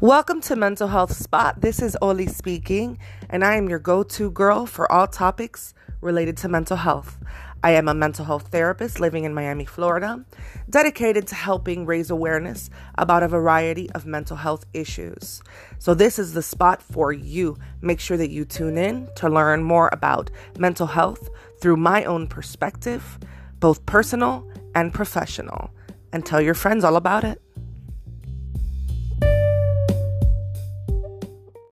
Welcome to Mental Health Spot. This is Oli speaking, and I am your go to girl for all topics related to mental health. I am a mental health therapist living in Miami, Florida, dedicated to helping raise awareness about a variety of mental health issues. So, this is the spot for you. Make sure that you tune in to learn more about mental health through my own perspective, both personal and professional, and tell your friends all about it.